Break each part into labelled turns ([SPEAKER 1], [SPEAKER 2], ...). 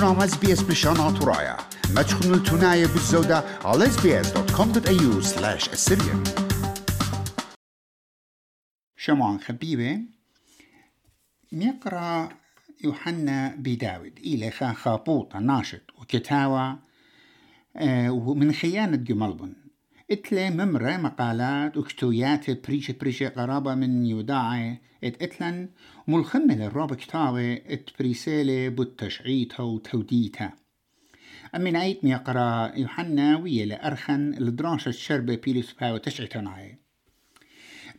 [SPEAKER 1] برنامج اس بي اس بلشان عطرايا ما تشخنوا التناية بالزودة على sbs.com.au slash assyrian. شمعان خبيبة ميقرأ يوحنا بداود إلى خا خابوطة ناشط وكتاوى آه، ومن خيانة جمالبن اتلي ممرة مقالات وكتويات بريشة بريشة قرابة من يوداعي. إت اتلن ملخمة للرابع كتابة إت بريسيلة بتشعيتها وتوديتها أمين عيت ميقرا يوحنا ويا لأرخن لدراسة الشربة بيلس باو تشعيتناي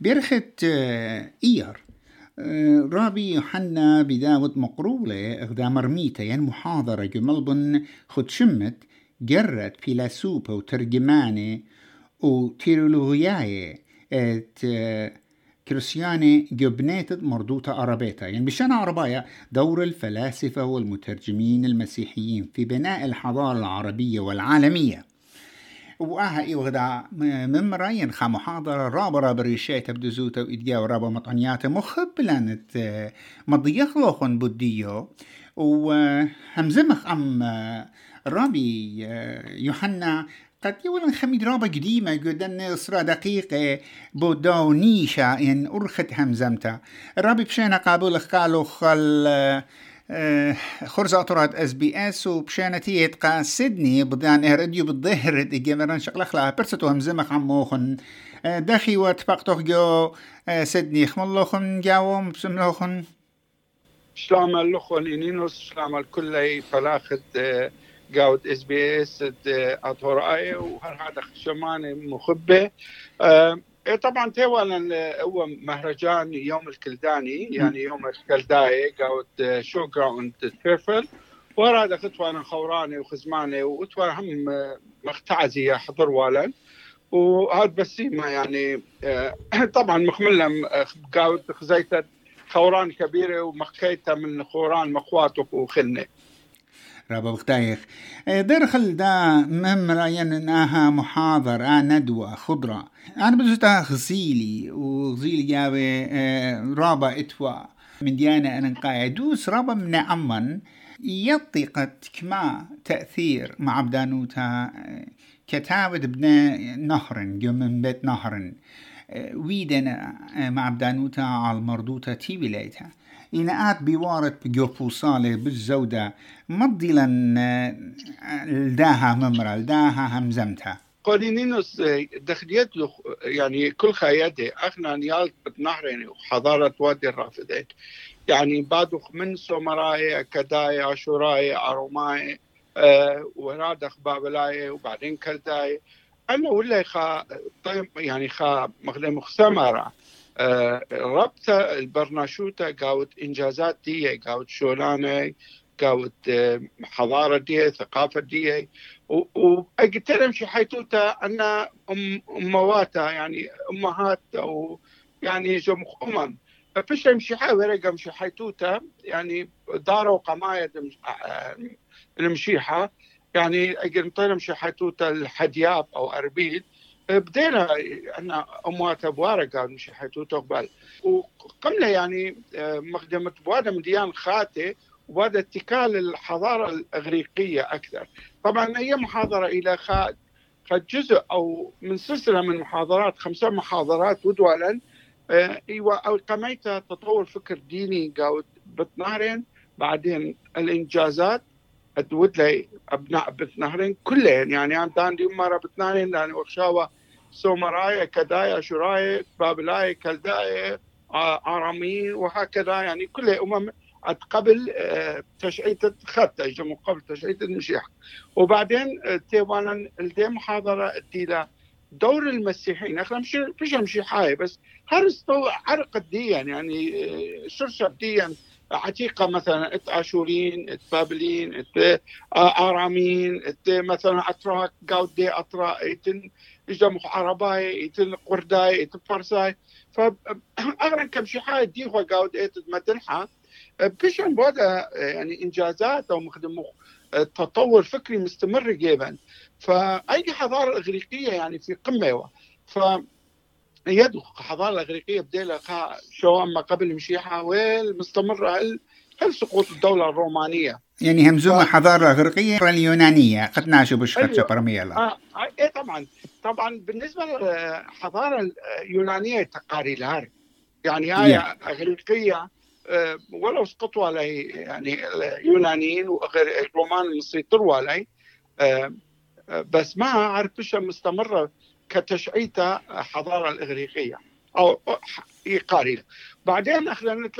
[SPEAKER 1] بيرخت آه، إير آه، رابي يوحنا بداود مقرولة إغدا مرميتا ين محاضرة جملبن خد شمت جرت فيلسوفة وترجمانة وتيرولوجياية ات آه، كريستياني جبنيت مربوطة عربيتا يعني بشان عربايا دور الفلاسفة والمترجمين المسيحيين في بناء الحضارة العربية والعالمية وآها إي وغدا ممرا ينخا محاضرة رابرة بريشي تبدو زوتا وإديا ورابا مطعنياتا مخبلانت مضيخ لوخن بوديو وهمزمخ أم رابي يوحنا قد يولن خميد رابا قديمة قدن صرا دقيقة بودو نيشا إن أرخت همزمتا. رابي بشينا قابل قالوا خل آه، خرز أطرات اس بي اس وبشينا تيت قا سيدني بدان ارديو بالظهر جمران شغلة خلا برستو همزمخ عموخن آه، دخي واتفقتوخ جو آه، سيدني خمالوخن جاوم بسملوخن.
[SPEAKER 2] شلام اللخون إنينوس شلام الكل فلاخت قاود اس بي اس اطوراي وهذا شمان مخبه. إيه طبعا تيوالا هو مهرجان يوم الكلداني يعني يوم الكلداي قاود شو جراوند تيرفل ورا خطوانا خوراني وخزماني وتوانا هم مختعزية حضر والا وهذا بسيمة يعني طبعا مخملة قاود خزيتة خوران كبيرة ومخيتها من خوران مخواتك وخلنه
[SPEAKER 1] رابا بختايخ درخل دا ممرا ينناها محاضر آه ندوة خضرة. أنا بزوتا غزيلي وغزيلي جابي رابا إتوا من ديانا أنا قاعد دوس رابا من أمن يطيقت كما تأثير مع بدانوتا كتابة ابن نهر جو من بيت نهر ويدنا مع بدانوتا على المردوتا تي بلايتها إناءات بوارت بجوفوصالة بالزودة مضيلا لداها ممرة لداها همزمتها.
[SPEAKER 2] قولينينوس دخليت يعني كل خيادة أخنا نيال بتنهرين وحضارة وادي الرافدين. يعني بعد من سومراي كداي عاشوراي عروماي أه ورادخ بابلاي وبعدين كلداي أنا ولا خا طيب يعني خا مخدم سمرة ربط البرناشوتا قاوت إنجازات دي قاوت شولانه قاوت حضارة دي ثقافة دي لهم شي حيتوتا أن ام امواتا يعني أمهات أو يعني جم أمم. فيش شي حاول رقم شي حيتوتا يعني داروا قماية المشيحة يعني قلت لهم شي حيتوتا الحدياب أو أربيل. بدينا أن أموات أبوارا قال مش حيتو تقبل وقمنا يعني مخدمة بوادا مديان خاتي وهذا اتكال الحضارة الإغريقية أكثر. طبعا هي محاضرة إلى خا جزء أو من سلسلة من محاضرات خمسة محاضرات ودولا أيوه أو قميت تطور فكر ديني قاود بتنهرين بعدين الإنجازات أدوت لي أبناء بتنهرين كلهم يعني أنا داندي مرة بتنهرين لاني وخشاوة سومرايا كدايا شرايا بابلايا كلدايا اراميين وهكذا. يعني كلها أمم قبل تشعية خط جمو قبل تشعية المشيح وبعدين تيوانا الدي محاضرة ديلا دور المسيحيين. اخنا مش مش مشي حاي بس هرستو عرق الدين يعني شرشة دين عتيقة مثلا إت آشورين إت بابلين إت آرامين إت مثلا اتراك قاودي أترا اتن اجا عرباي اتن قرداي اتن كم شي حاجة دي هو قاود إت مدنحه بيشن بودا يعني إنجازات أو مخدم تطور فكري مستمر جيبا. فأي حضارة إغريقية يعني في قمة ف يدو الحضاره الاغريقيه بديلا شو ما قبل مشيحة والمستمره هل هل سقوط الدولة الرومانية؟
[SPEAKER 1] يعني همزومة ف... حضارة إغريقية اليونانية. قد ناشو بشخة
[SPEAKER 2] أيوة.
[SPEAKER 1] برميلا
[SPEAKER 2] آه. إيه طبعا. طبعا بالنسبة للحضارة اليونانية تقاري لها يعني هاي yeah. إغريقية آه، ولو سقطوا علي يعني اليونانيين والرومان المسيطروا علي. آه، آه، بس ما أعرف بش مستمره كتشعيتة حضارة الإغريقية أو قارية. بعدين اخذنا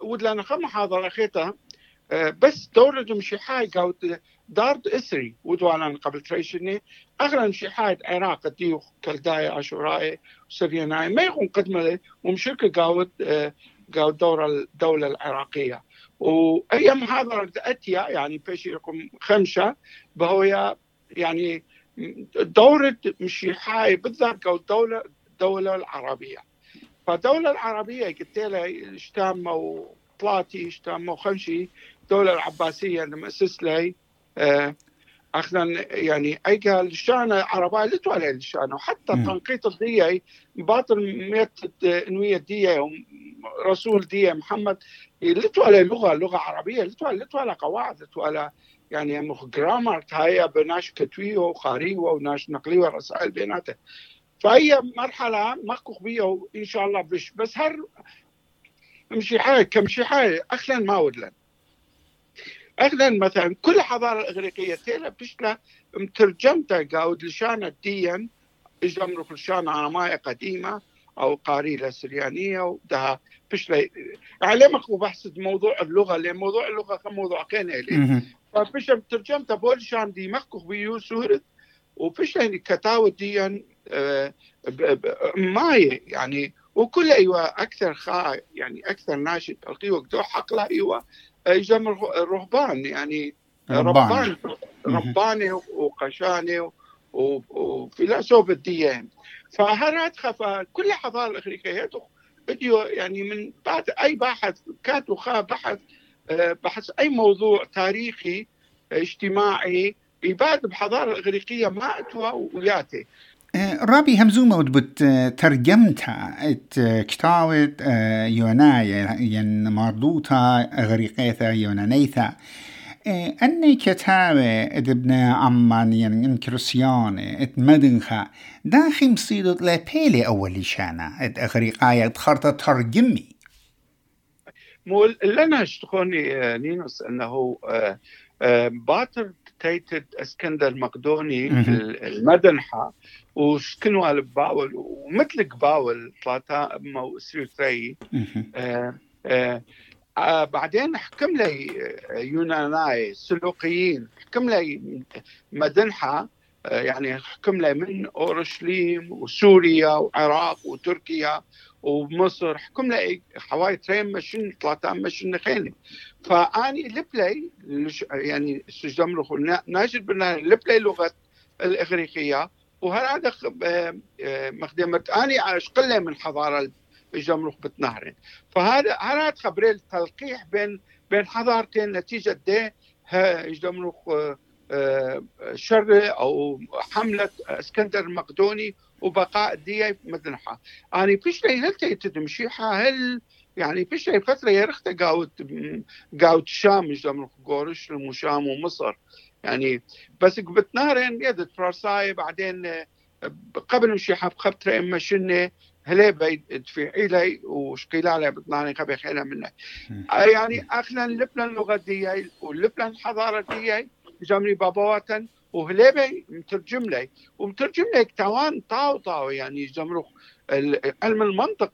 [SPEAKER 2] ودلنا خم حاضره خيتها. بس دورة مشي حاي قاوت دارد إسري ودوانا قبل تريشني أغلى مشي حاي عراق ديو كالداي اشوراي سرياناي ما يكون قدمة ومشركة قاوت دور الدولة العراقية. وأيام هذا أتيا يعني بشي رقم خمسة بهويا يعني دورة مشي حاي بالذات قال دولة الدولة العربية. فالدولة العربية قلت لها اشتاموا ثلاثي اشتاموا خمسي الدولة العباسية اللي مؤسس لي آه اخذا يعني أي قال شان عرباء لتو عليه الشان. وحتى تنقيط الدية باطل ميت انوية دية رسول دية محمد لتو عليه لغة لغة عربية لتو على لتو على قواعد لتو على يعني مخ جرامر هاي بناش كتوية وخارية وناش نقلية ورسائل بيناته فهي مرحلة ماكو بيه ان شاء الله بش بس هر مشي حاجة كمشي حاجة اخلا ما ودلن. اخذا مثلا كل حضارة اغريقيه تيلا بشلا مترجمتها قاود لشان الدين اجمروا لشان ماي قديمه أو قاريلة سريانية ودها بشلا علمك بحث موضوع اللغة لأن موضوع اللغة كم موضوع كان لي. فبشلا ترجمتها بول شان دي مخكو بيو سورت وبشلا يعني كتاو ديا آه، ماي يعني وكل أيوه أكثر خا يعني أكثر ناشط القيوه دو حقله أيوه جمع الرهبان يعني ربان رباني وقشاني وفيلسوف الدين فهرات خفا كل حضارة الأفريقية يعني من بعد أي باحث كاتو خا بحث آه، بحث أي موضوع تاريخي اجتماعي يباد بحضارة الإغريقية ما أتوا وياتي
[SPEAKER 1] آه، رابي همزومة ودبت آه، ترجمتها كتاوت يونايا ين مردوتا غريقيثا يونانيثا. أني كتابة إدبنا عمان ين ان كريسيانة إت مدنخا داخي مصيدت لبيلي أولي شانا. إت أغريقايا اتخرطة ترجمي.
[SPEAKER 2] مو اللي أنا اشتخوني نينوس أنه باطر تيتد إسكندر مقدوني في المدنحة وسكنوا باول؟ ومثل باول ثلاثة آه آه آه بعدين حكم لي يوناناي سلوقيين حكم لي مدنحة آه يعني حكم لي من أورشليم وسوريا وعراق وتركيا ومصر حكم لي حوالي ترين مشن ثلاثة مشن خيني. فأني لبلي يعني سجمرخ ناجد بنا لبلي لغة الإغريقية وهذا آه، آه، مخدمة؟ أنا أشقله من حضارة الجمرخ بتنهرين فهذا هذا خبري التلقيح بين بين حضارتين نتيجة دي جمرخ آه، شر أو حملة إسكندر المقدوني وبقاء دي مدنحة أنا فيش لي هل تمشيحة هل يعني فيش لي فترة يرخت قاوت قاوت الشام جمرخ قورش وشام ومصر؟ يعني بس قبت نهرين يدت فرساي بعدين آه، قبل مشي حف خبتر اما شنه هلي دفي إلي وشقيلا علي بطناني خبي خيلا منه آه، يعني أخلا لبنان اللغة دي ولبنان الحضارة دي جامري باباواتن وهليبي مترجم لي. ومترجم لي توان طاو طاو يعني جمرو علم المنطق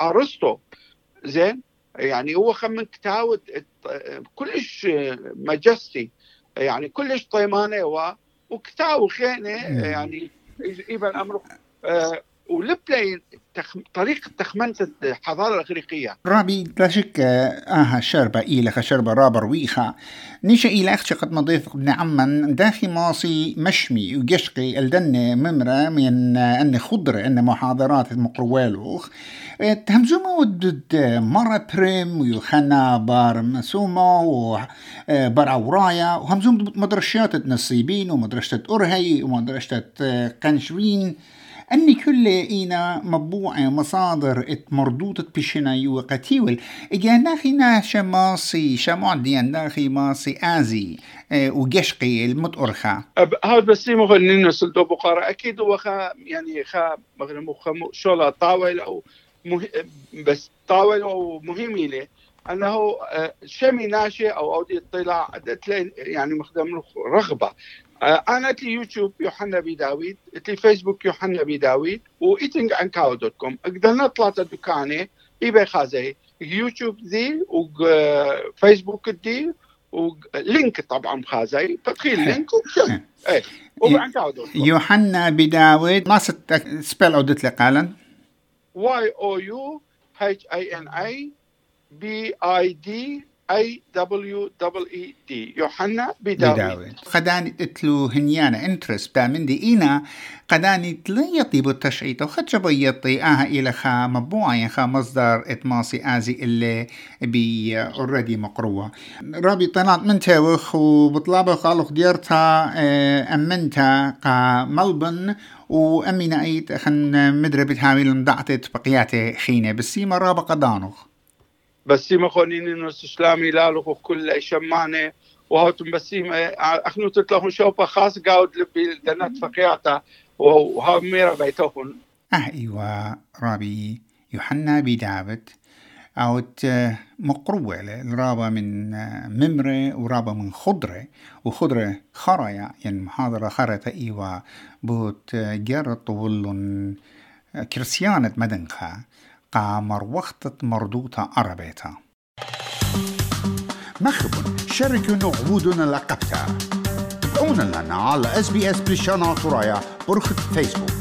[SPEAKER 2] أرسطو. زين؟ يعني هو خمن كتاوت كلش مجستي يعني كلش طيمانة و وكتاو خينة يعني ايبن امره آه ولبلي تخ... طريقة تخمنة الحضارة الأغريقية؟
[SPEAKER 1] رابي لا شك آها شربة إيلخ شربة رابر ويخا نيشا إيلخ قد مضيف ابن عمان داخي ماصي مشمي وقشقي الدن ممرة من أن خضرة أن محاضرات مقروالوخ. تهمزوما ودد مرة بريم ويوخنا بار مسوما وبار عورايا. وهمزوم مدرشات نصيبين ومدرشة أرهي ومدرشة قنشوين. أني كل إينا مطبوعة مصادر مردودة بشنا وقتيول ناشا ماسي شمعدي ناخي ماسي آزي آه وقشقي المتأرخة.
[SPEAKER 2] هذا بس مغل نينو سلطو بقارة. أكيد هو خا يعني خا مغنمو خا شولا طاول أو مه... بس طاول أو مهم لي أنه شمي ناشئ أو أودي اطلاع يعني مخدم رغبة. أنا إتلي يوتيوب يوحنا بي داويد إتلي فيسبوك يوحنا بي داويد وايتنج عن كاو دوت كوم قدرنا طلعت دكاني إيباي خازي. يوتيوب دي وفيسبوك دي ولينك طبعا خازي. تدخيل لينك وشم إيه.
[SPEAKER 1] وعن كاو دوت كوم. يوحنا بي داويد ما سبيل اودت لي قالا؟
[SPEAKER 2] واي أو يو اتش اي ان اي بي اي دي اي دبليو دبل اي دي يوحنا بداوي.
[SPEAKER 1] قداني تتلو هنيانا انترس با من دي إينا. قداني تليطي بالتشعيط وخد شبيطي آها إلى خا مبوعة خا مصدر اتماسي آزي اللي بي اوريدي مقروة. رابي طلعت من تاوخ وبطلابة خالق ديرتها آه، أمنتا قا ملبن. وامينا أيت خن مدربة هاوي لمدعتت بقياتي خينة. بس رابا قدانوخ
[SPEAKER 2] بس ما خونين انه استسلامي لالو كل شمانه وهوتم بسيمة أخنو تطلعون شوفا خاص قاود لبي دنات فقياتا. وها ميرا بيتوهن
[SPEAKER 1] أه إيوا رابي يوحنا بدابت أوت مقروة الرابة من ممرة ورابة من خضرة. وخضرة خرية يعني محاضرة خرطة إيوا بوت جرط طول كرسيانة مدنخا قامر وقت مردوطة عربيتا. مخبون شاركوا نعودنا لقبتا. تابعونا لنا على اس بي اس بريشانا ترايا برخة فيسبوك.